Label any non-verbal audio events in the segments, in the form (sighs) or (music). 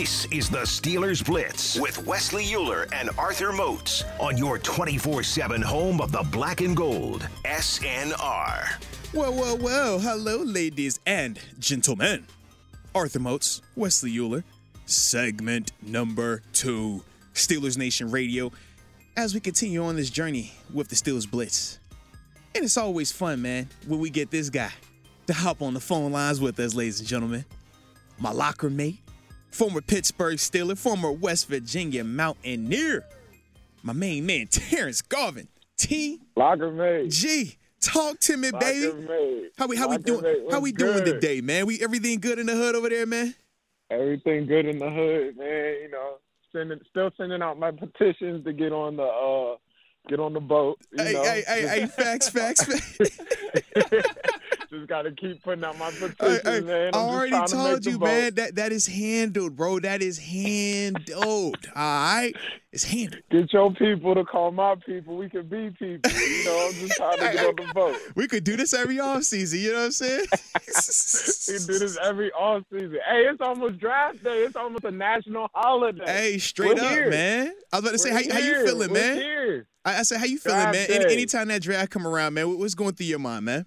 This is the Steelers Blitz with Wesley Euler and Arthur Moats on your 24 7 home of the black and gold, SNR. Well, well, well. Hello, ladies and gentlemen. Arthur Moats, Wesley Euler, segment number two, Steelers Nation Radio, as we continue on this journey with the Steelers Blitz. And it's always fun, man, when we get this guy to hop on the phone lines with us, ladies and gentlemen. My locker mate, former Pittsburgh Steeler, former West Virginia Mountaineer, my main man, Terrence Garvin. T. Locker mate. G. Talk to me, baby. Locker mate. How we how we doing? How we doing today, man? We everything good in the hood over there, man? Everything good in the hood, man. You know, sending still sending out my petitions to get on the uh get on the boat. You Hey, know? hey, hey, hey, facts, facts, (laughs) facts. (laughs) just gotta keep putting out my Hey, petitions, hey, man. I I'm just already trying to told you, man. That that is handled, bro. That is handled. (laughs) All right, it's handled. Get your people to call my people. We can be people. You know, I'm just trying to get on the boat. (laughs) We could do this every off season. You know what I'm saying? (laughs) We do this every off season. Hey, it's almost draft day. It's almost a national holiday. hey, straight We're up, here. man. I was about to say, how, how you feeling, We're man? here. I, I said, how you feeling, Draft man? Any, anytime that draft come around, man, what's going through your mind, man?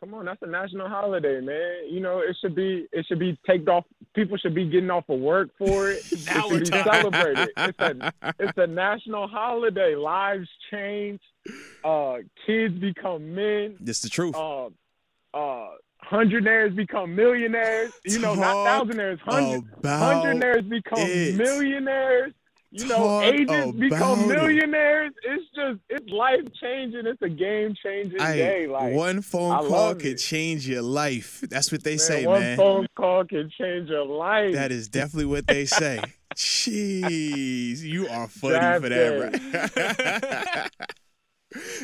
Come on, that's a national holiday, man. You know, it should be it should be taken off. People should be getting off of work for it. Now it we're should be talking. celebrated. It's a it's a national holiday. Lives change. Uh, kids become men. That's the truth. Uh, uh, hundredaires become millionaires. You know, not Talk thousandaires. Hundred about hundredaires become it. millionaires. You know, agents become about it. millionaires. It's just it's life changing. It's a game changing day. Like one phone I call could it. change your life. That's what they Man, say, one man. One phone call can change your life. That is definitely what they say. Jeez, you are funny Draft for that, right? (laughs)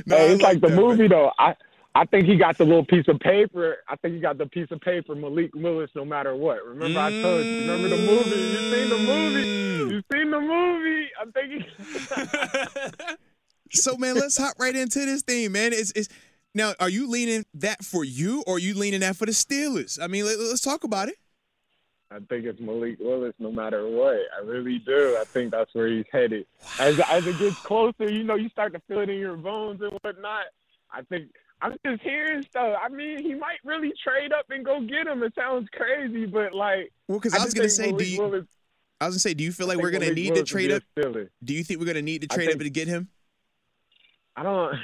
No, hey, it's like the that, man. movie though. I I think he got the little piece of paper. I think he got the piece of paper, Malik Willis, no matter what. Remember I told you. Remember the movie? You seen the movie? Mm. You seen the movie? I think he. (laughs) So, man, let's hop right into this thing, man. It's, it's now, are you leaning that for you, or are you leaning that for the Steelers? I mean, let, us talk about it. I think it's Malik Willis, no matter what. I really do. I think that's where he's headed. As as it gets closer, you know, you start to feel it in your bones and whatnot. I think I'm just hearing stuff. I mean, he might really trade up and go get him. It sounds crazy, but like, Well, because I, was gonna think say, do you? Willis- I was gonna say, do you feel like we're gonna Malik need to Willis would trade up? Do you think we're gonna need to I trade up to get him? I don't.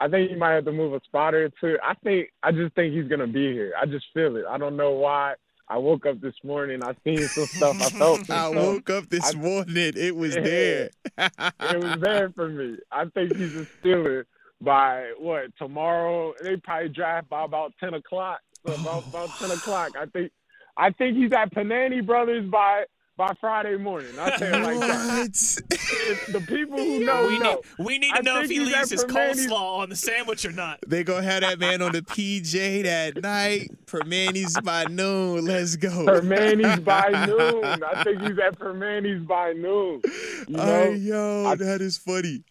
I think he might have to move a spot or two. I think. I just think he's gonna be here. I just feel it. I don't know why. I woke up this morning. I seen some stuff. I felt (laughs) I stuff. woke up this I- morning. It was (laughs) Yeah. there. it was there for me. I think he's a Steeler by what tomorrow. They probably draft by about ten o'clock. So (sighs) about about ten o'clock. I think. I think he's at Primanti Brothers by by Friday morning. I say it like that. what? The people who (laughs) know we, know. need, we need to I know if he leaves his Primanti's- coleslaw on the sandwich or not. They gonna have that man on the PJ that night. Primanti's by noon. Let's go. Primanti's by (laughs) noon. I think he's at Primanti's by noon. You know, Ay, yo, I- that is funny.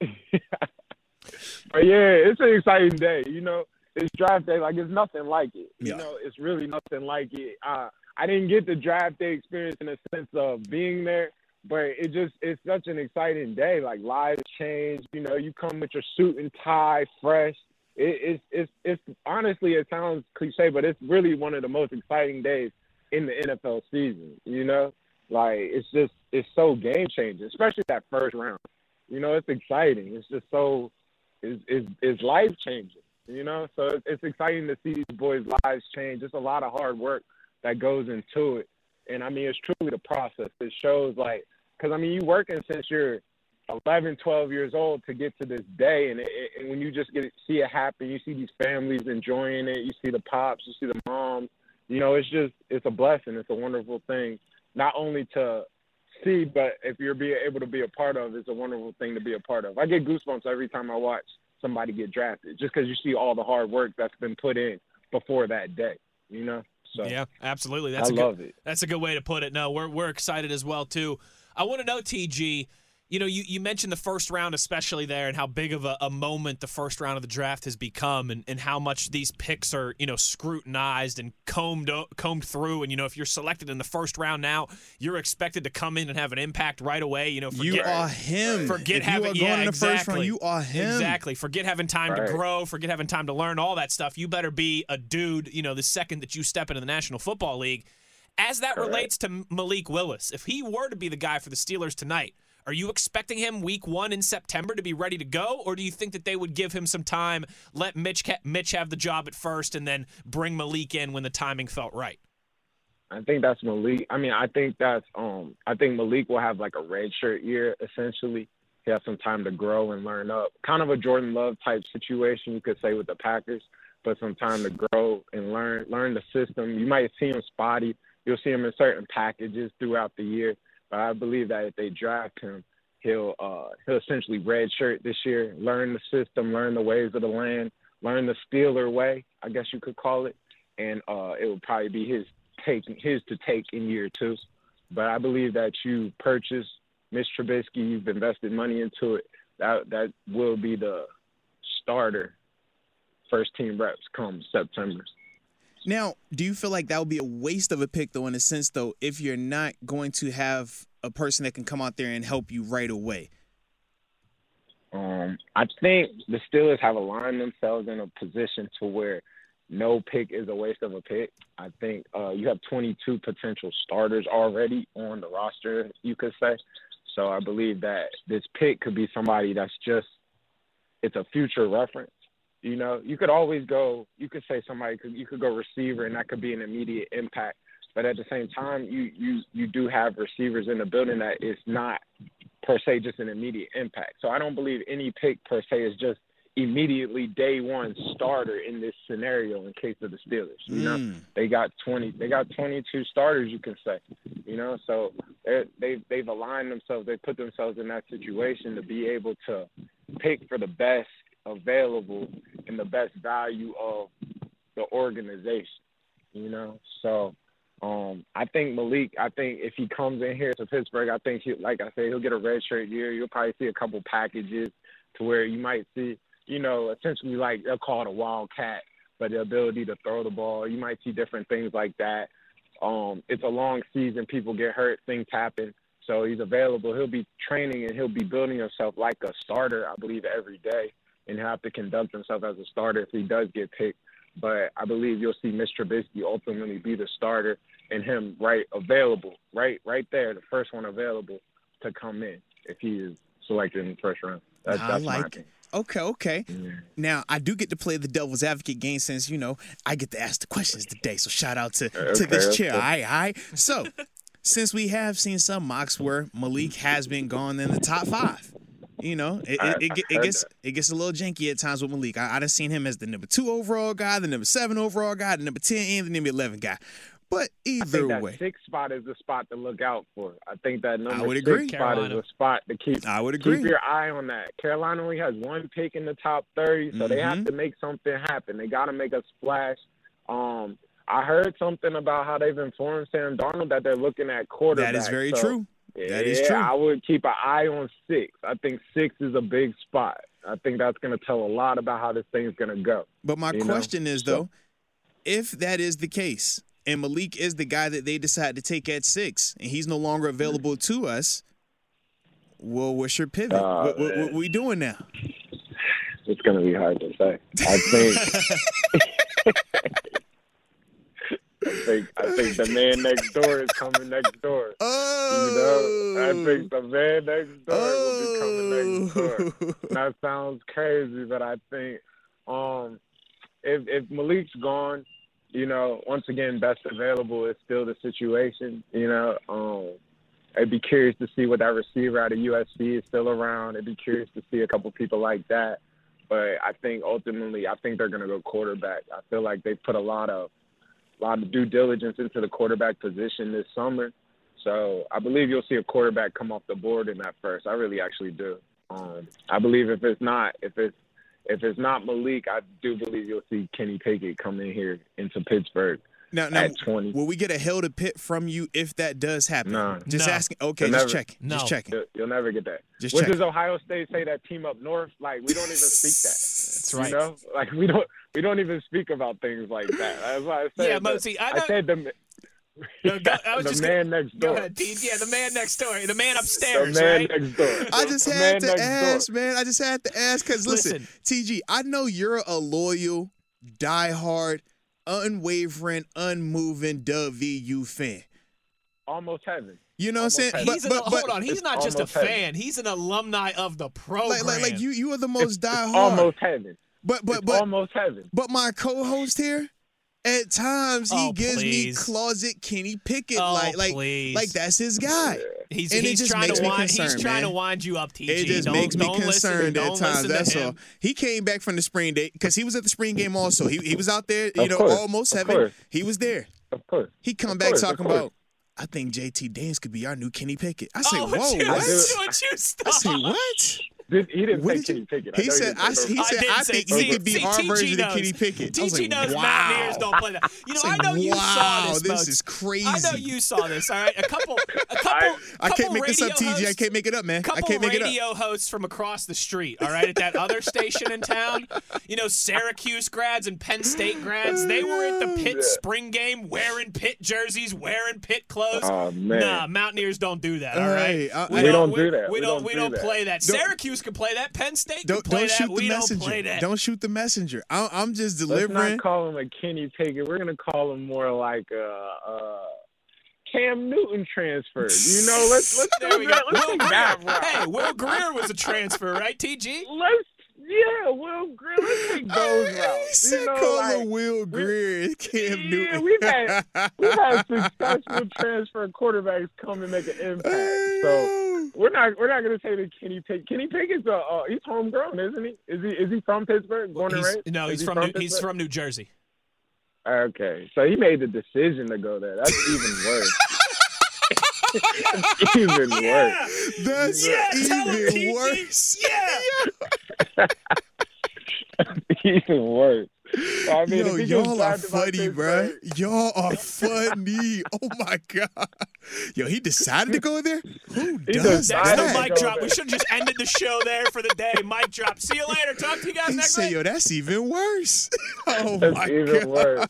(laughs) but yeah, it's an exciting day. You know, it's draft day. Like it's nothing like it. You know, it's really nothing like it. Uh, I didn't get the draft day experience in the sense of being there, but it just it's such an exciting day. Like lives change. You know, you come with your suit and tie, fresh. It, it's it's it's honestly it sounds cliche, but it's really one of the most exciting days in the NFL season. You know, like it's just it's so game changing, especially that first round. You know, it's exciting. It's just so is is is life changing. You know, so it's, it's exciting to see these boys' lives change. It's a lot of hard work that goes into it, and I mean, it's truly the process. It shows like, because I mean, you working since you're 11, 12 years old to get to this day, and, it, and when you just get see it happen, you see these families enjoying it. You see the pops, you see the moms. You know, it's just it's a blessing. It's a wonderful thing, not only to see, but if you're be able to be a part of, it's a wonderful thing to be a part of. I get goosebumps every time I watch somebody get drafted, just because you see all the hard work that's been put in before that day. You know, so Yeah, absolutely. I That's a good, love it. That's a good way to put it. No, we're we're excited as well too. I want to know, TG, you know, you, you mentioned the first round, especially there, and how big of a, a, moment the first round of the draft has become, and, and how much these picks are, you know, scrutinized and combed uh, combed through. And you know, if you're selected in the first round now, you're expected to come in and have an impact right away. You know, forget, you are him. Forget if having you are yeah, in the exactly, first round. You are him. Exactly. Forget having time right. to grow. Forget having time to learn all that stuff. You better be a dude. You know, the second that you step into the National Football League. As that Correct. relates to Malik Willis, if he were to be the guy for the Steelers tonight are you expecting him week one in September to be ready to go, or do you think that they would give him some time, let Mitch Mitch have the job at first, and then bring Malik in when the timing felt right? I think that's Malik. I mean, I think that's um. I think Malik will have like a red shirt year essentially. He has some time to grow and learn up. Kind of a Jordan Love type situation, you could say, with the Packers, but some time to grow and learn learn the system. You might see him spotty. You'll see him in certain packages throughout the year. But I believe that if they draft him, he'll uh, he'll essentially redshirt this year, learn the system, learn the ways of the land, learn the Steeler way, I guess you could call it, and uh, it will probably be his take his to take in year two. But I believe that you purchase Mitch Trubisky, you've invested money into it. That that will be the starter first team reps come September. Now, do you feel like that would be a waste of a pick, though, in a sense, though, if you're not going to have a person that can come out there and help you right away? Um, I think the Steelers have aligned themselves in a position to where no pick is a waste of a pick. I think uh, you have 22 potential starters already on the roster, you could say. So I believe that this pick could be somebody that's just it's a future reference. You know, you could always go. You could say somebody could you could go receiver, and that could be an immediate impact. But at the same time, you you you do have receivers in the building that is not per se just an immediate impact. So I don't believe any pick per se is just immediately day one starter in this scenario in case of the Steelers. You know, Mm. they got twenty they got twenty two starters you can say. You know, so they've they've aligned themselves, they put themselves in that situation to be able to pick for the best available and the best value of the organization. You know, so um, I think Malik. I think if he comes in here to Pittsburgh, I think he, like I said, he'll get a red shirt year. You'll probably see a couple packages to where you might see, you know, essentially like they'll call it a wildcat, but the ability to throw the ball. You might see different things like that. Um, it's a long season. People get hurt. Things happen. So he's available. He'll be training and he'll be building himself like a starter, I believe, every day, and have to conduct himself as a starter if he does get picked. But I believe you'll see Mr. Trubisky ultimately be the starter and him right available, right, right there, the first one available to come in if he is selected in the first round. That's, I that's like opinion. Okay, okay. Yeah. Now I do get to play the devil's advocate game since you know I get to ask the questions today. So shout out to to Okay, this chair. All right, all right. So (laughs) since we have seen some mocks where Malik has been gone in the top five, you know it, I- it, it, it gets that. it gets a little janky at times with Malik. I, I done seen him as the number two overall guy, the number seven overall guy, the number ten, and the number eleven guy. But I either think that way, sixth spot is the spot to look out for. I think that number would six agree. spot Carolina. is a spot to keep I would agree. keep your eye on that. Carolina only has one pick in the top 30, so they have Mhm. to make something happen. They got to make a splash. Um, I heard something about how they've informed Sam Darnold that they're looking at quarterback. that is very So, true. That is yeah, true. I would keep an eye on six. I think six is a big spot. I think that's going to tell a lot about how this thing's going to go. But my You know, question is so- though, if that is the case, and Malik is the guy that they decide to take at six, and he's no longer available to us, well, what's your pivot? Uh, what, what, what we doing now? It's going to be hard to say. I think. (laughs) I think I think the man next door is coming next door. Oh, I think the man next door will be coming next door. oh. that sounds crazy, but I think um, if if Malik's gone, you know, once again, best available is still the situation. You know, um, I'd be curious to see what that receiver out of USC is still around. I'd be curious to see a couple people like that. But I think ultimately, I think they're going to go quarterback. I feel like they put a lot of a lot of due diligence into the quarterback position this summer. So I believe you'll see a quarterback come off the board in that first. I really actually do. Um, I believe if it's not if it's if it's not Malik, I do believe you'll see Kenny Pickett come in here into Pittsburgh Now, now, at 20. will we get a hell to pit from you if that does happen? No. Just No. asking. Okay, You'll just never- checking. No. Just checking. You'll, you'll never get that. Just what checking. does Ohio State say that team up north? Like we don't even speak that. That's right. You know, like we don't we don't even speak about things like that. That's why I said. Yeah, the- Mosey, I know- said the No, go- I was the just man next Go door. ahead, T. Yeah, the man next door, the man upstairs. The upstairs, man right? next door. (laughs) I just The had to ask, door. man. I just had to ask because listen, TG, I know you're a loyal, diehard, unwavering, unmoving WVU fan. Almost heaven. You know what I'm saying? But, He's an, but, but hold on, he's not just a almost heaven. fan; he's an alumni of the program. like, like, like you, you are the most diehard. Almost heaven. But, but, It's but, almost heaven. but my co-host here, at times he Oh, gives me closet Kenny Pickett, Oh, like, like, please. like that's his guy. He's, And it he's just trying makes to me wind, he's trying man. to wind you up, TG. It just don't, makes me don't listen- concerned at times. That's him. all. He came back from the spring date because he was at the spring game also. He he was out there, you Of know, course, almost of heaven. He was there. Of course. He come Of back course, talking about. I think JT Daniels could be our new Kenny Pickett. I say, Oh, whoa, would you, what? Would you I say, what? Did, he didn't What say did you- Kenny Pickett. I He know said, didn't I, he said, did I think he could be see, our TG version of knows. Kenny Pickett. TG like, knows wow. Mountaineers don't play that. You know, I like, know you saw this. this Moats. is crazy. I know you saw this. All right, a couple, a (laughs) couple, I- I couple can't make this up, radio TG. I hosts- can't make it up, man. I can't make it up. radio hosts from across the street, all right, at that other station in town. You know, Syracuse grads and Penn State grads. They were at the Pitt spring game wearing Pitt jerseys, wearing Pitt clothes. Oh, man. Nah, Mountaineers don't do that. All right, uh, We uh, don't do that. We, We don't. don't We do don't play that. Don't- Syracuse can play that. Penn State Don't play don't that. shoot we the don't messenger. play that. Don't shoot the messenger. I, I'm just delivering. Let's delivering. not call him a Kenny Pickett. We're gonna call him more like a, uh Cam Newton transfer. You know, let's let's (laughs) There we go. let's Will take that Grier. Hey, Will Grier was a transfer, right? TG. Let's yeah, Will Grier. Let's take those He routes. said You know, call like, him Will Greer, Cam yeah, Newton. we've had we've had (laughs) successful transfer quarterbacks come and make an impact. So we're not we're not gonna say that Kenny Pickett. Kenny Pickett's a uh, he's homegrown, isn't he? Is he is he from Pittsburgh? Born and raised? no, Is he's he from, New, he's from New Jersey. Okay, so he made the decision to go there. That's even worse. (laughs) That's even worse. That's Yeah, even TG. worse. Yeah. even worse. So, I mean, Yo, if he gets y'all are drafted by funny, bruh. Pittsburgh- Y'all are funny. Oh my god. Yo, he decided to go there. Who He does decided That's the mic drop. there. We should have just ended the show there for the day. Mic drop. See you later. Talk to you guys He next said, week. "Yo, that's even worse." (laughs) oh That's my even god. worse.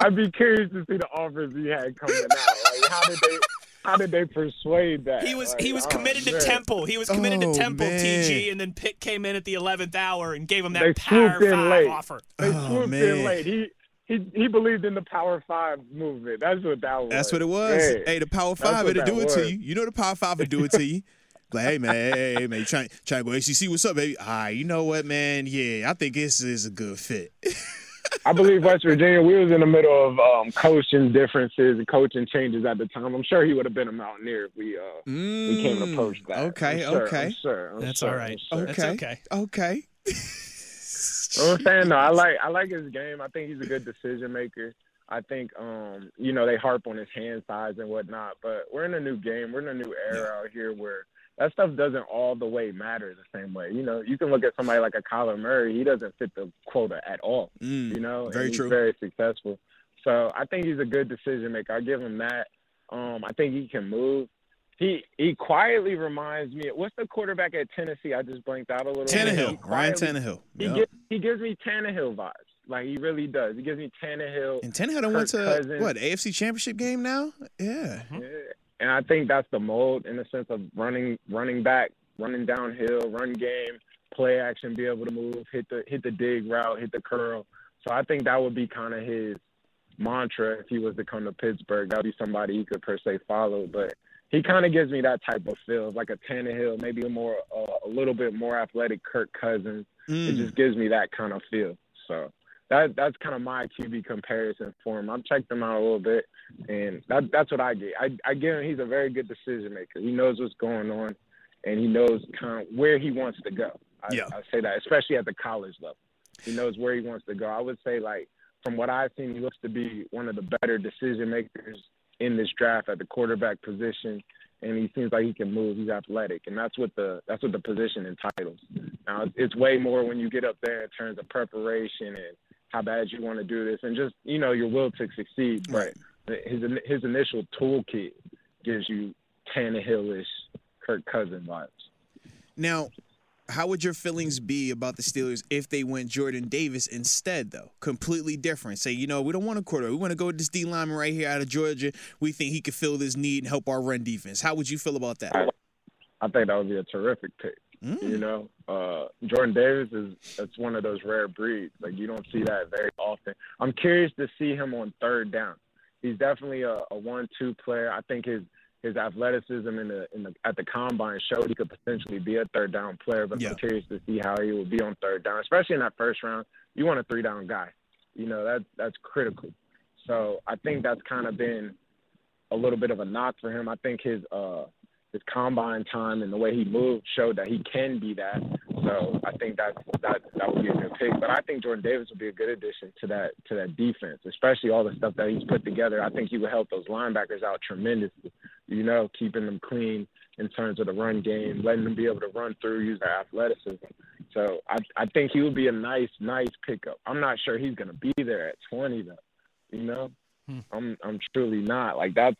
I'd be curious to see the offers he had coming out. Like, how did they? How did they persuade that? He was Like, he was oh, committed to man. Temple. He was committed Oh, to Temple man. TG, and then Pitt came in at the eleventh hour and gave him They that power five late. offer. They Oh, swooped man. in late. He he he believed in the Power Five movement. That's what that was. That's what it was. Hey, Hey, the Power Five, what it'll do that it to you. You know the Power Five will do it to you. Like, hey man, hey, hey, hey man, trying trying to go ACC. What's up, baby? All right, you know what, man? Yeah, I think this is a good fit. (laughs) I believe West Virginia. We was in the middle of um, coaching differences and coaching changes at the time. I'm sure he would have been a Mountaineer if we uh, we came and Mm, approached that. Okay, I'm sure, okay, I'm sure. I'm That's sure, all right. I'm sure. That's okay, okay. okay. I'm (laughs) saying though, I like I like his game. I think he's a good decision maker. I think um, you know, they harp on his hand size and whatnot, but we're in a new game. We're in a new era out here where that stuff doesn't all the way matter the same way. You know, you can look at somebody like a Kyler Murray, he doesn't fit the quota at all. Mm, You know, very he's true. very successful. So I think he's a good decision maker. I give him that. Um, I think he can move. He he quietly reminds me. What's the quarterback at Tennessee? I just blanked out a little. Tannehill, Ryan quietly- Tannehill. he Yep. gives he gives me Tannehill vibes. Like he really does. He gives me Tannehill. And Tannehill done went to Kirk Cousins. what AFC Championship game now? Yeah. Yeah. And I think that's the mold in the sense of running running back, running downhill, run game, play action, be able to move, hit the hit the dig route, hit the curl. So I think that would be kind of his mantra if he was to come to Pittsburgh. That would be somebody he could per se follow. But he kind of gives me that type of feel, like a Tannehill, maybe a more uh, a little bit more athletic Kirk Cousins. It Mm. just gives me that kind of feel. So that that's kind of my QB comparison for him. I've checked him out a little bit, and that that's what I get. I I get him. He's a very good decision maker. He knows what's going on, and he knows kind of where he wants to go. I, Yeah. I say that, especially at the college level. He knows where he wants to go. I would say, like from what I've seen, he looks to be one of the better decision makers in this draft at the quarterback position and he seems like he can move. He's athletic, and that's what the that's what the position entitles. Now it's way more when you get up there in terms of preparation and how bad you want to do this, and just you know your will to succeed. But his his initial toolkit gives you Tannehill-ish, Kirk Cousin vibes. Now, how would your feelings be about the Steelers if they went Jordan Davis instead, though? Completely different. Say, you know, we don't want a quarterback. We want to go with this D lineman right here out of Georgia. We think he could fill this need and help our run defense. How would you feel about that? I, I think that would be a terrific pick. Mm. You know, uh, Jordan Davis is it's one of those rare breeds. Like you don't see that very often. I'm curious to see him on third down. He's definitely a, a one-two player. I think his his athleticism in the in the at the combine showed he could potentially be a third down player. But yeah. I'm curious to see how he will be on third down, especially in that first round. You want a three down guy. You know that that's critical. So I think that's kind of been a little bit of a knock for him. I think his uh his combine time and the way he moved showed that he can be that. So I think that that that would be a good pick. But I think Jordan Davis would be a good addition to that to that defense, especially all the stuff that he's put together. I think he would help those linebackers out tremendously. You know, keeping them clean in terms of the run game, letting them be able to run through, use their athleticism. So I I think he would be a nice nice pickup. I'm not sure he's going to be there at 20 though. You know, hmm. I'm I'm truly not like that's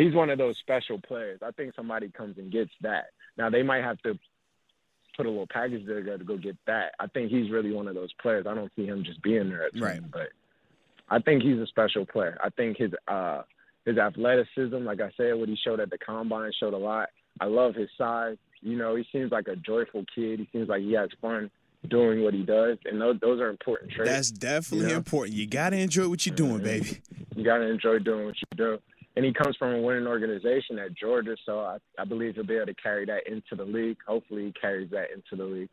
he's one of those special players. I think somebody comes and gets that. Now they might have to put a little package there to go get that. I think he's really one of those players. I don't see him just being there at right. but I think he's a special player. I think his uh his athleticism, like I said, what he showed at the combine showed a lot. I love his size. You know, he seems like a joyful kid. He seems like he has fun doing what he does, and those, those are important traits. That's definitely you know? important. You got to enjoy what you're doing, mm-hmm. baby. You got to enjoy doing what you do and he comes from a winning organization at Georgia, so I, I believe he'll be able to carry that into the league. Hopefully, he carries that into the league.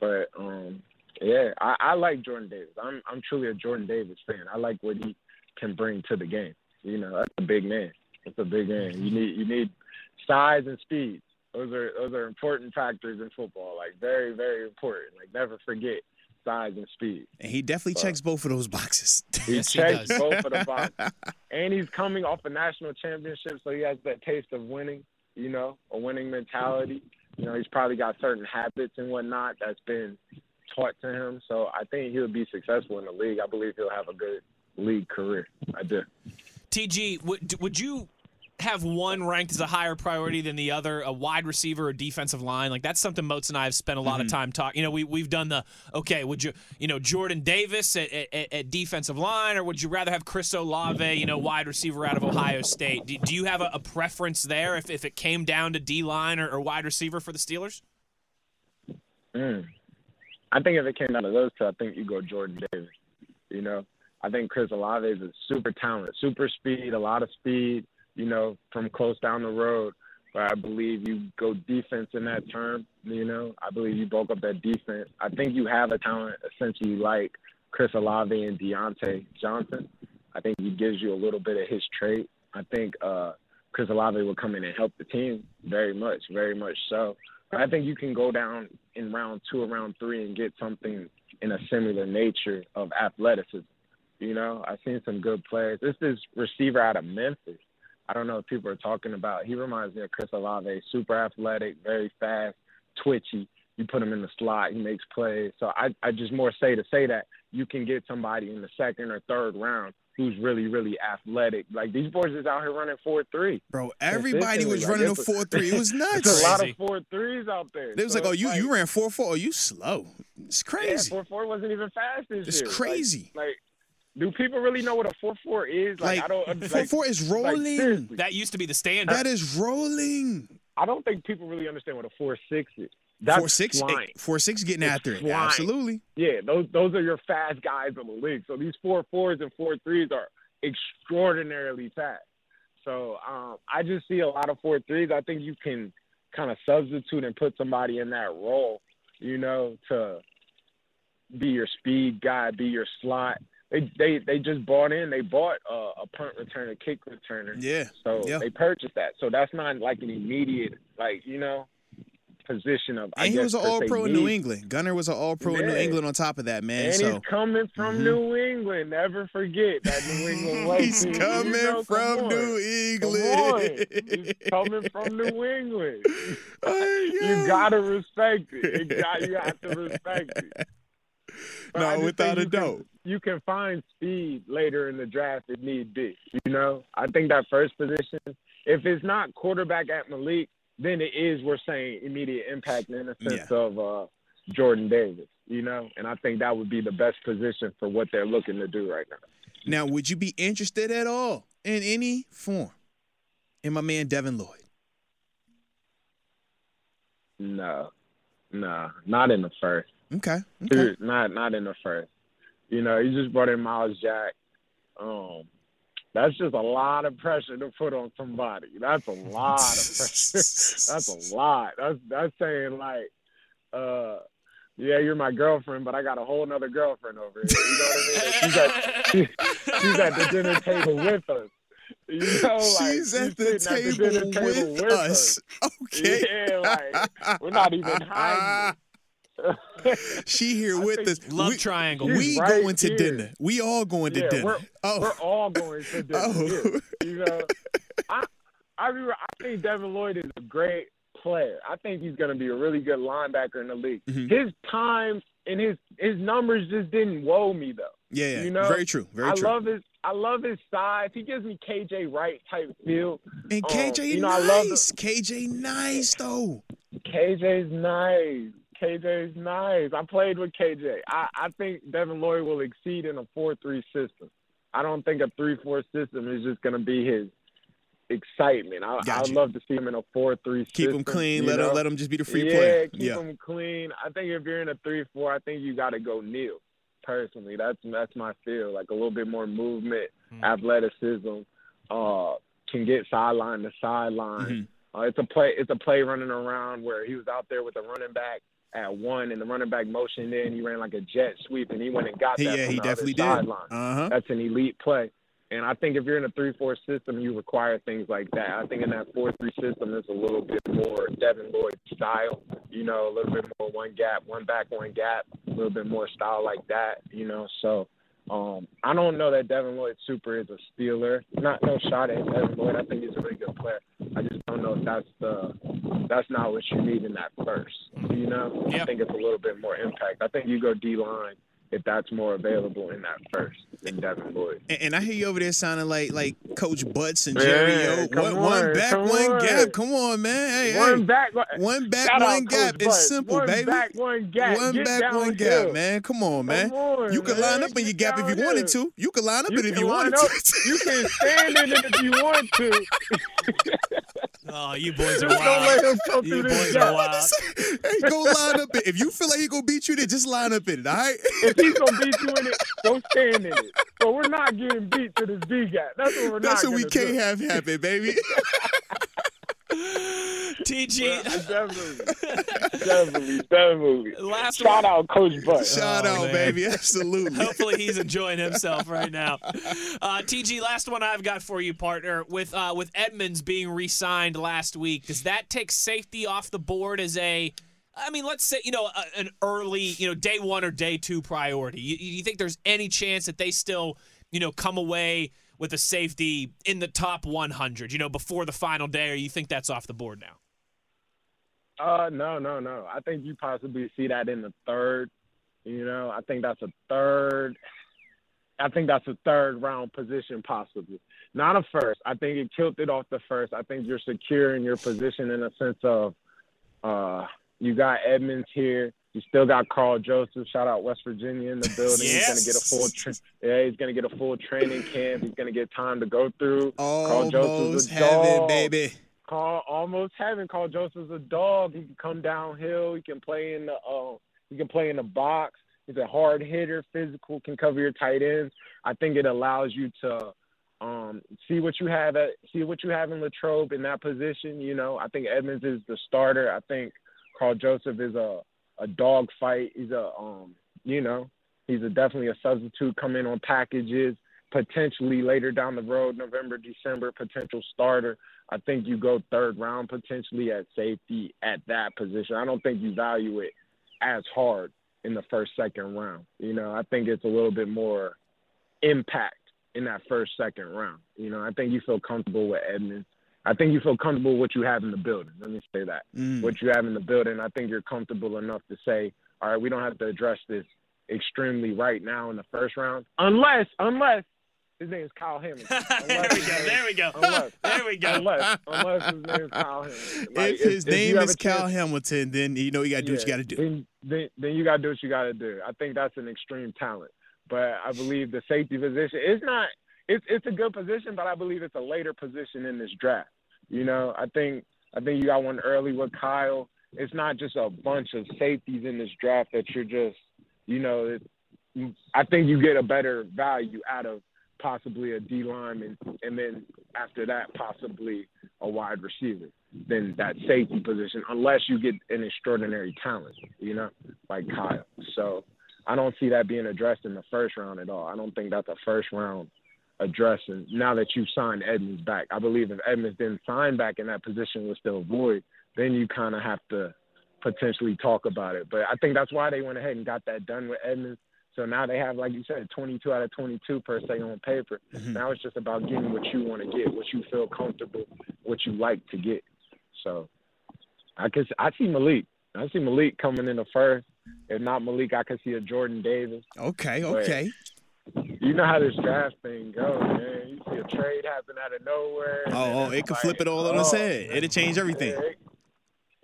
But um, yeah, I, I like Jordan Davis. I'm I'm truly a Jordan Davis fan. I like what he can bring to the game. You know, that's a big man. That's a big man. You need you need size and speed. Those are those are important factors in football. Like very very important. Like never forget size and speed. And he definitely checks both of those boxes. (laughs) He yes, checks he both of the (laughs) boxes. and he's coming off a national championship, so he has that taste of winning, you know, a winning mentality. You know, he's probably got certain habits and whatnot that's been taught to him. So I think he'll be successful in the league. I believe he'll have a good league career. I do. TG, would, would you have one ranked as a higher priority than the other, a wide receiver or defensive line. Like that's something Moats and I have spent a lot mm-hmm. of time talking. You know, we we've done the okay. Would you you know Jordan Davis at, at, at, defensive line, or would you rather have Chris Olave, you know, wide receiver out of Ohio State? Do, do you have a, a, preference there if if it came down to D line or, or, wide receiver for the Steelers? Mm. I think if it came down to those two, I think you go Jordan Davis. You know, I think Chris Olave is a super talent, super speed, a lot of speed you know, from close down the road. But I believe you go defense in that term. You know, I believe you bulk up that defense. I think you have a talent essentially like Chris Olave and Diontae Johnson. I think he gives you a little bit of his trait. I think uh, Chris Olave will come in and help the team very much, very much so. But I think you can go down in round two or round three and get something in a similar nature of athleticism. You know, I've seen some good players. This is receiver out of Memphis. I don't know if people are talking about. He reminds me of Chris Olave, super athletic, very fast, twitchy. You put him in the slot, he makes plays. So I, I just more say to say that you can get somebody in the second or third round who's really, really athletic. Like these boys is out here running four three. Bro, everybody was running a four three. It was (laughs) nuts. There's a lot of four threes out there. It was so like, oh, you like, you ran four four. Oh, you slow. It's crazy. Yeah, four four wasn't even fast this it's year. It's crazy. Like, like do people really know what a four four is? Like, like I don't. Like, four four is rolling. Like, that used to be the standard. That is rolling. I don't think people really understand what a four six is. That's four six, flying. Eight, four six getting it's after it. Flying. Absolutely. Yeah, those those are your fast guys in the league. So these four fours and four threes are extraordinarily fast. So um, I just see a lot of four threes. I think you can kind of substitute and put somebody in that role, you know, to be your speed guy, be your slot, they they they just bought in. They bought uh, a punt returner, kick returner. Yeah. So yeah. they purchased that. So that's not like an immediate like you know position of. And I he guess, was an All Pro in New England. Gunner was an All Pro yeah. in New England. On top of that, man. And so. he's coming from mm-hmm. New England. Never forget that New England (laughs) he's coming you know, from New England. He's coming from New England. (laughs) Oh, you gotta respect it. You got you have to (laughs) respect it. But no, without a can- doubt. You can find speed later in the draft if need be. You know, I think that first position, if it's not quarterback at Malik, then it is we're saying immediate impact in the sense of uh, Jordan Davis. You know, and I think that would be the best position for what they're looking to do right now. Now, would you be interested at all in any form in my man Devin Lloyd? No, no, not in the first. Okay. Okay. Dude, not not in the first. You know, you just brought in Myles Jack. Um, that's just a lot of pressure to put on somebody. That's a lot of pressure. (laughs) that's a lot. That's that's saying like, uh, yeah, you're my girlfriend, but I got a whole nother girlfriend over here. You know what I mean? She's at, she, she's at the dinner table with us. You know, (laughs) like She's at the table, at the dinner table with, us. (laughs) Okay. Yeah, like we're not even hiding. She here (laughs) I with us. Love we, triangle. We right going to here. dinner. We all going to Yeah, dinner. we're- oh, We're all going to (laughs) dinner. Oh. here, you know, I I, remember, I think Devin Lloyd is a great player. I think he's going to be a really good linebacker in the league. Mhm. His time and his his numbers just didn't woe me though. yeah, yeah. you know, very true. Very I true. I love his I love his size. He gives me KJ Wright type feel. and um, KJ you know, I love nice. KJ nice though. KJ's nice. KJ's nice. I played with KJ. I, I think Devin Lloyd will exceed in a 4 3 system. I don't think a 3 4 system is just going to be his excitement. I, Got I'd love to see him in a 4 3 system. Keep him clean. Let know? him let him just be the free yeah, player. keep Yeah. him clean. I think if you're in a 3 4, I think you got to go kneel. Personally, that's that's my feel. Like a little bit more movement, Hmm. athleticism, uh, can get sideline to sideline. Mhm. Uh, it's a play. It's a play running around where he was out there with a running back at one, and the running back motioned in. He ran like a jet sweep, and he went and got that. yeah, from he definitely did. sideline. Uh huh. That's an elite play. And I think if you're in a three-four system, you require things like that. I think in that four-three system, it's a little bit more Devin Lloyd style. You know, a little bit more one gap, one back, one gap. A little bit more style like that. You know, so um, I don't know that Devin Lloyd Super is a stealer. Not no shot at Devin Lloyd. I think he's a really good player. I just don't know if that's the that's not what you need in that first. You know, Yeah. I think it's a little bit more impact. I think you go D line if that's more available in that first than Devin Lloyd. And, and I hear you over there sounding like like Coach Butts and Yeah, Jerry O. come One, one on, back, one on. gap. Come on, man. Hey, One hey. back, One back, one gap. It's Butts. simple, one baby. back, one gap. One Get back, one gap, man. Come on, man. Come on, you can man. line up in your gap if you wanted to. You can line up You it if you wanted up. to. You can stand in it if you want to. (laughs) Oh, you boys are Just don't let wild. him come You through this boys are gap. wild. (laughs) hey, go line up it. If you feel like he gonna beat you, then just line up in it. All right. If he's gonna beat you in it, don't stand in it. But we're not getting beat to this B gap. That's what we're That's not. what we can't do. have happen, baby. (laughs) TG, Definitely, definitely, definitely. last Shout one. out Coach Butt. Shout Oh, out, man. baby. Absolutely. (laughs) Hopefully he's enjoying himself right now. Uh, TG, last one I've got for you, partner. With uh, with Edmunds being re-signed last week, does that take safety off the board as a? I mean, let's say you know a, an early, you know, day one or day two priority. You, you think there's any chance that they still, you know, come away with a safety in the top 100, you know, before the final day, or you think that's off the board now? Uh, no, no, no. I think you possibly see that in the third. You know, I think that's a third. I think that's a third round position, possibly. Not a first. I think it tilted off the first. I think you're secure in your position in a sense of, uh, you got Edmunds here. You still got Karl Joseph. Shout out West Virginia in the (laughs) building. He's gonna get a full. Tra- yeah, he's gonna get a full training camp. He's gonna get time to go through. Karl Joseph's Almost a heaven, dog. baby. Karl almost having Karl Joseph's a dog. He can come downhill. He can play in the uh, he can play in the box. He's a hard hitter, physical, can cover your tight ends. I think it allows you to um, see what you have at see what you have in Latrobe in that position. You know, I think Edmunds is the starter. I think Karl Joseph is a a dog fight. He's a um, you know, he's a definitely a substitute. Come in on packages. Potentially later down the road, November, December, potential starter. I think you go third round potentially at safety at that position. I don't think you value it as hard in the first, second round. You know, I think it's a little bit more impact in that first, second round. You know, I think you feel comfortable with Edmunds. I think you feel comfortable with what you have in the building. Let me say that. Mm. What you have in the building, I think you're comfortable enough to say, all right, we don't have to address this extremely right now in the first round, unless unless his name is Kyle Hamilton. (laughs) there we go. There we go. Unless, There we go. unless, unless his name is Kyle Hamilton. Like, if his you name is a chance- Cal Hamilton, then you know you gotta do what you gotta do. Then, then, then you got to do what you got to do. I think that's an extreme talent. But I believe the safety position is not. It's it's a good position, but I believe it's a later position in this draft. You know, I think I think you got one early with Kyle. It's not just a bunch of safeties in this draft that you're just, you know, it, I think you get a better value out of possibly a D lineman, and then after that, possibly a wide receiver than that safety position, unless you get an extraordinary talent, you know, like Kyle. So I don't see that being addressed in the first round at all. I don't think that's a first round addressing now that you've signed Edmunds back. I believe if Edmunds didn't sign back and that position was still void, then you kind of have to potentially talk about it. But I think that's why they went ahead and got that done with Edmunds. So now they have, like you said, 22 out of 22 per se on paper. Mhm. Now it's just about getting what you want to get, what you feel comfortable, what you like to get. So I guess I see Malik. I see Malik coming in the first. If not Malik, I could see a Jordan Davis. Okay, okay. You know how this draft thing goes, man. You see a trade happen out of nowhere. Oh, oh, it could like, flip it all on its head. It'll change everything. it-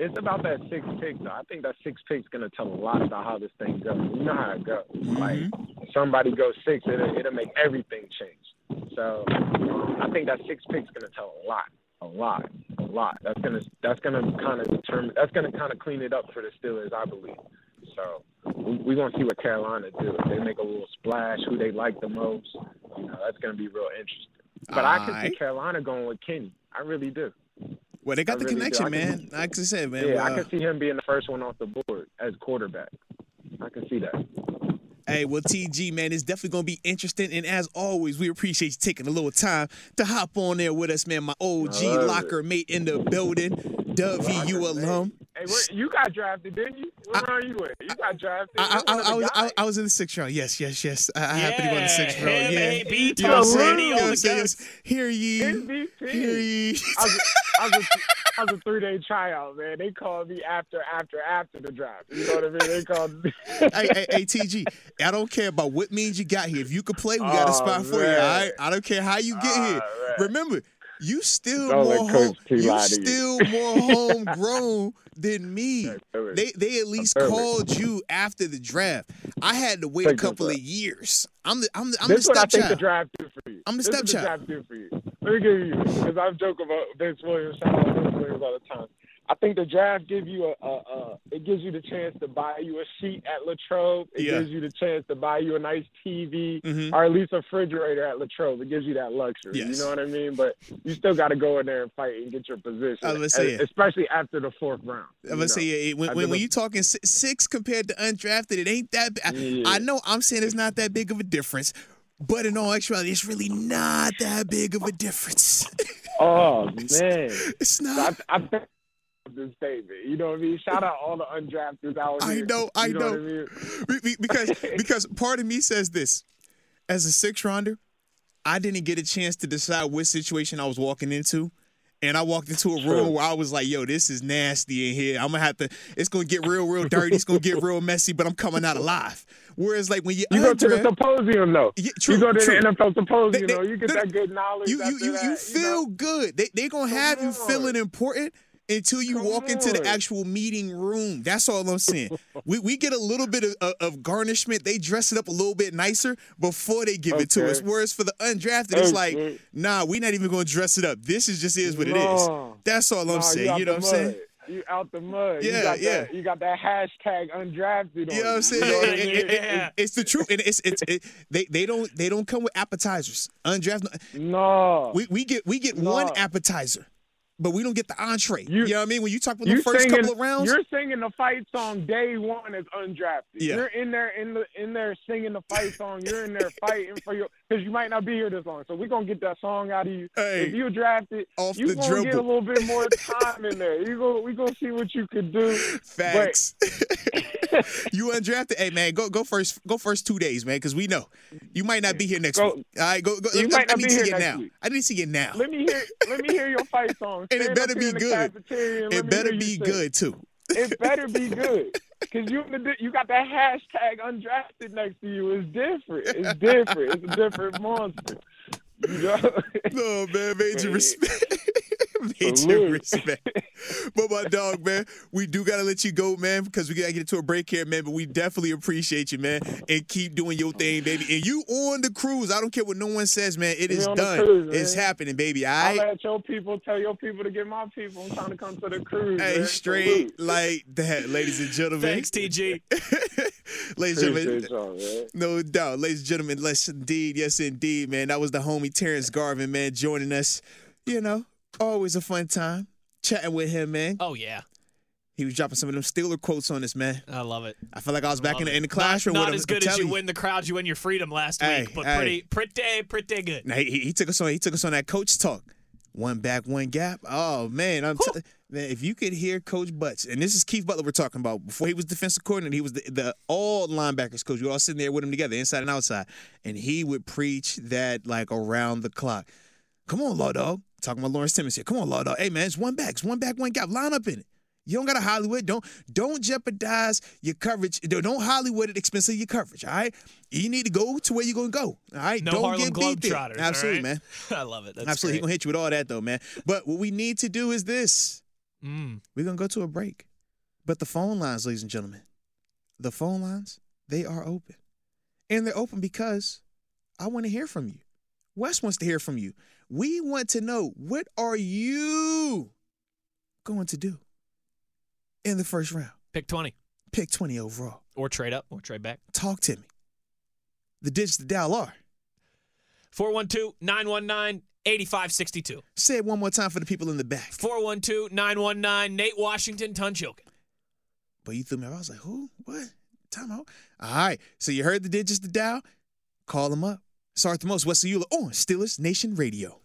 it's about that six pick, though. I think that six pick's gonna tell a lot about how this thing goes. You know how it goes. Like Mm-hmm. somebody goes six, it'll, it'll make everything change. So I think that six pick's gonna tell a lot, a lot, a lot. That's gonna that's gonna kind of determine. That's gonna kind of clean it up for the Steelers, I believe. So we we gonna see what Carolina do. If they make a little splash, who they like the most, you know, that's gonna be real interesting. But I can see Carolina going with Kenny. I really do. Well, they got I the really connection, I can- man. Like I said, man. yeah, well, I uh, can see him being the first one off the board as quarterback. I can see that. Hey, well, TG, man, it's definitely going to be interesting. And as always, we appreciate you taking a little time to hop on there with us, man. My OG I love it. locker mate in the building, Dub VU mate. Alum. Hey, where, you got drafted, didn't you? What round you in? You got drafted. I, I, I, I was I. I was in the sixth round. Yes, yes, yes. I, I happened to go in the sixth Yeah, round. Yeah. AB, You know what I'm saying? You know what I'm the saying? goats. Hear ye. MVP. Hear ye. I was, a, I, was a, I was a three day tryout, man. They called me after, after, after the draft. You know what I mean? They called me. (laughs) hey, hey, hey, TG, I don't care about what means you got here. If you could play, we got a Oh, spot for you. All right, I don't care how you get here. man. Remember, you still Don't more home, you lie to you. still more homegrown (laughs) than me. They they at least called you after the draft. I had to wait a Take no couple of years. I'm the I'm the I'm this the is what I think the stepchild. draft did for you. I'm the this stepchild. the draft did for you. Let me give you because I'm joking about Vince Williams. Shout out Vince Williams all the time. I think the draft gives you a, a, a it gives you the chance to buy you a sheet at Latrobe. It Yeah. gives you the chance to buy you a nice TV Mhm. or at least a refrigerator at Latrobe. It gives you that luxury. Yes. You know what I mean? But you still got to go in there and fight and get your position. I was gonna say it. especially after the fourth round. I'm you gonna say know. yeah, when, when, when you talking six compared to undrafted, it ain't that. Bad. Yeah. I know I'm saying it's not that big of a difference, but in all actuality, it's really not that big of a difference. (laughs) Oh man. it's So not. I, I think this statement. You know what I mean? Shout out all the undrafted out I here. know, I you know. know. I mean? Be- be- because (laughs) because part of me says this as a six rounder i didn't get a chance to decide what situation i was walking into and i walked into a room where i was like yo this is nasty in here i'm gonna have to it's gonna get real real dirty it's gonna get (laughs) real messy but i'm coming out alive whereas like when you You go to the symposium though. Yeah, true, you go to true. the NFL symposium They- though. You get that good knowledge. you you you, that, you know? feel good they they gonna have you feeling important until you Come walk into the actual meeting room. That's all I'm saying. we we get a little bit of, of, of garnishment. They dress it up a little bit nicer before they give it to us. Whereas for the undrafted, it's like, nah, we not even gonna dress it up. This is just is what it is. No. That's all I'm saying. You know what I'm saying? You out the mud. Yeah, you got yeah. That, you got that hashtag undrafted on You know what I'm saying? You know what I mean? it- it- Yeah. it's the truth, and it's it's it, they they don't they don't come with appetizers. Undrafted, No. we we get we get No. one appetizer, but we don't get the entree. You, You- know what I mean? When you talk about the first singing, couple of rounds, You're singing the fight song day one as undrafted. Yeah. You're in there in the in there singing the fight song. You're in there fighting for your because you might not be here this long. So we're gonna get that song out of you. Hey, if you drafted, off you the gonna get a little bit more (laughs) time in there. You go we gonna see what you could do. Facts. (laughs) you undrafted. Hey man, go go first. Go first two days, man, because we know you might not be here next Go- week. All right, go. go You let, might not me be see here now. week. I need to see it now. Let me hear let me hear your fight song. (laughs) And it better be here in the good. cafeteria and let It better be good too. It better be good. Because you you got that hashtag undrafted next to you. It's different. It's different. It's a different monster. You know? (laughs) No, man, major Man. respect. (laughs) major Salute. respect. But my dog, man, we do gotta let you go, man, because we gotta get into a break here, man. But we definitely appreciate you, man, and keep doing your thing, baby. And you on the cruise. I don't care what no one says, man. It We is on the done. cruise, it's happening, baby. I'll right. let your people tell your people to get my people. I'm trying to come to the cruise. Hey, man. straight Salute. like that, ladies and gentlemen. Thanks, TG. (laughs) ladies and gentlemen. Appreciate y'all, man. No doubt. Ladies and gentlemen, yes indeed, yes indeed, man. That was the homie Terrence Garvin, man, joining us. You know, always a fun time chatting with him, man. Oh yeah, He was dropping some of them Steeler quotes on us, man. I love it. I feel like I was back in the, in the classroom Not, with him. as good as you telling win the crowd, you win your freedom last Hey, week, but hey. pretty, pretty, pretty good. Now, he he took us on. He took us on that coach talk. One back, one gap. Oh man, I'm t- man. If you could hear Coach Butts, and this is Keith Butler we're talking about. Before he was defensive coordinator, he was the, the all linebackers coach. We were all sitting there with him together, inside and outside, and he would preach that like around the clock. Come on, Law Dog. Talking about Lawrence Timmons here. Come on, Law Dog. Hey man, it's one back, it's one back, one gap. Line up in it. You don't got to Hollywood. Don't don't jeopardize your coverage. Don't Hollywood at the expense of your coverage. All right. You need to go to where you're gonna go. All right. No don't Harlem get beat there. Absolutely, right? man. (laughs) I love it. That's Absolutely. He's Great. gonna hit you with all that though, man. But what we need to do is this. Mm. We're gonna go to a break. But the phone lines, ladies and gentlemen, the phone lines, they are open. And they're open because I want to hear from you. Wes wants to hear from you. We want to know what are you going to do in the first round? Pick twenty Pick 20 overall. or trade up or trade back. Talk to me. The digits to dial are. 412-919-8562. Say it one more time for the people in the back. 412-919 Nate Washington Tunch Ilkin. But you threw me off. I was like, who? What? Time out. All right. So you heard the digits to dial? Call them up. It's Arthur Moats, Wesley Euler on Steelers Nation Radio.